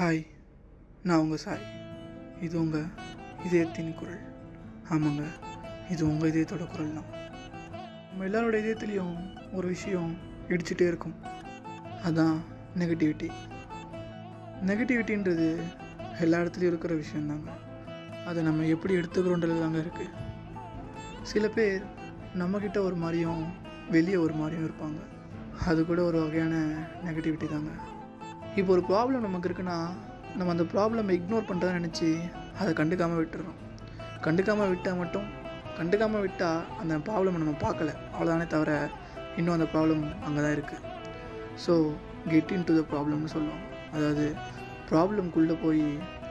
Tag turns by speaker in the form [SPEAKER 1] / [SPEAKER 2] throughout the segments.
[SPEAKER 1] Hi நான் உங்கள் சாய். இது உங்கள் இதயத்தின் குரல். ஆமாங்க இது உங்கள் இதயத்தோட குரல் தான். நம்ம எல்லாரோட இதயத்துலேயும் ஒரு விஷயம் இடிச்சிட்டே இருக்கும். அதான் நெகட்டிவிட்டி நெகட்டிவிட்டின்றது எல்லா இடத்துலையும் இருக்கிற விஷயந்தாங்க அதை நம்ம எப்படி எடுத்துக்கிறோன்றது தாங்க இருக்குது சில பேர் நம்மக்கிட்ட ஒரு மாதிரியும் வெளியே ஒரு மாதிரியும் இருப்பாங்க. அது கூட ஒரு வகையான நெகட்டிவிட்டி தாங்க. இப்போ ஒரு ப்ராப்ளம் நமக்கு இருக்குன்னா நம்ம அந்த ப்ராப்ளம் இக்னோர் பண்ணுறதா நினச்சி அதை கண்டுக்காமல் விட்டுறோம் கண்டுக்காமல் விட்டால் மட்டும் கண்டுக்காமல் விட்டால் அந்த ப்ராப்ளமை நம்ம பார்க்கல. அவ்வளோதானே தவிர இன்னும் அந்த ப்ராப்ளம் அங்கே தான் இருக்குது so get in to the ப்ராப்ளம்னு சொல்லுவோம் அதாவது ப்ராப்ளம்குள்ளே போய்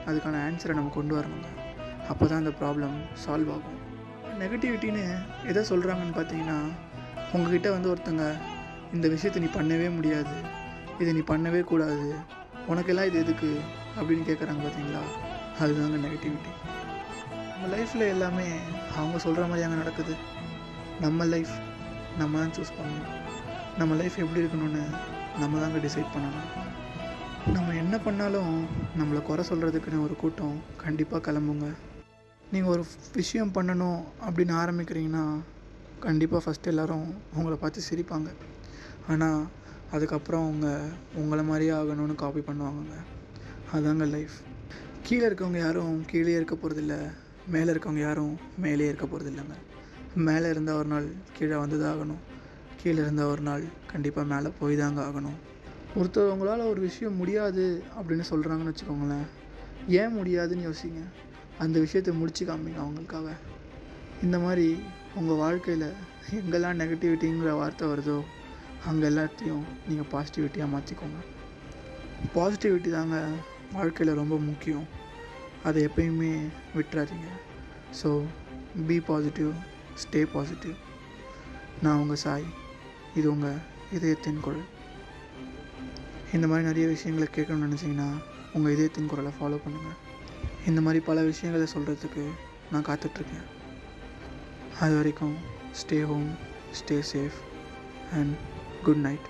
[SPEAKER 1] அதுக்கான ஆன்சரை நம்ம கொண்டு வரணுங்க. அப்போ தான் அந்த ப்ராப்ளம் சால்வ் ஆகும். நெகட்டிவிட்டின்னு எதை சொல்கிறாங்கன்னு பார்த்தீங்கன்னா உங்ககிட்ட வந்து ஒருத்தங்க இந்த விஷயத்தை நீ பண்ணவே முடியாது. இதை நீ பண்ணவே கூடாது. உனக்கெல்லாம் இது எதுக்கு? அப்படின்னு கேட்குறாங்க பார்த்தீங்களா அதுதாங்க நெகட்டிவிட்டி நம்ம லைஃப்பில் எல்லாமே அவங்க சொல்கிற மாதிரி அங்கே நடக்குது. நம்ம லைஃப் நம்ம தான் சூஸ் பண்ணணும். நம்ம லைஃப் எப்படி இருக்கணும்னு நம்ம தாங்க டிசைட் பண்ணணும். நம்ம என்ன பண்ணாலும் நம்மளை குறை சொல்கிறதுக்குன்னு ஒரு கூட்டம் கண்டிப்பாக கிளம்புங்க. நீங்கள் ஒரு விஷயம் பண்ணணும் அப்படின்னு ஆரம்பிக்கிறீங்கன்னா கண்டிப்பாக ஃபஸ்ட் எல்லோரும் உங்களை பார்த்து சிரிப்பாங்க. ஆனால் அதுக்கப்புறம் அவங்க உங்களை மாதிரியே ஆகணும்னு காப்பி பண்ணுவாங்கங்க. அதாங்க லைஃப் கீழே இருக்கவங்க யாரும் கீழே இருக்க போகிறதில்ல மேலே இருக்கவங்க யாரும் மேலே இருக்க போகிறதில்லைங்க மேலே இருந்தால் ஒரு நாள் கீழே வந்து தான் ஆகணும் கீழே இருந்தால் ஒரு நாள் கண்டிப்பாக மேலே போய் தாங்க ஆகணும். ஒருத்தர் உங்களால் ஒரு விஷயம் முடியாது அப்படின்னு சொல்கிறாங்கன்னு வச்சுக்கோங்களேன். ஏன் முடியாதுன்னு யோசிங்க. அந்த விஷயத்தை முடிச்சு காமிங்க அவங்களுக்காக. இந்த மாதிரி உங்கள் வாழ்க்கையில் எங்கெல்லாம் நெகட்டிவிட்டிங்கிற வார்த்தை வருதோ அங்கே எல்லாத்தையும் நீங்கள் பாசிட்டிவிட்டியாக மாற்றிக்கோங்க பாசிட்டிவிட்டி தாங்க வாழ்க்கையில் ரொம்ப முக்கியம். அதை எப்பயுமே விட்டுறாதீங்க. So be positive stay positive நான் உங்கள் சாய். இது உங்கள் இதயத்தின் குரல். இந்த மாதிரி நிறைய விஷயங்களை கேட்கணும்னு நினச்சிங்கன்னா உங்கள் இதயத்தின் குரலை ஃபாலோ பண்ணுங்கள் இந்த மாதிரி பல விஷயங்களை சொல்கிறதுக்கு நான் காத்துட்ருக்கேன். அது வரைக்கும் stay home stay safe and good night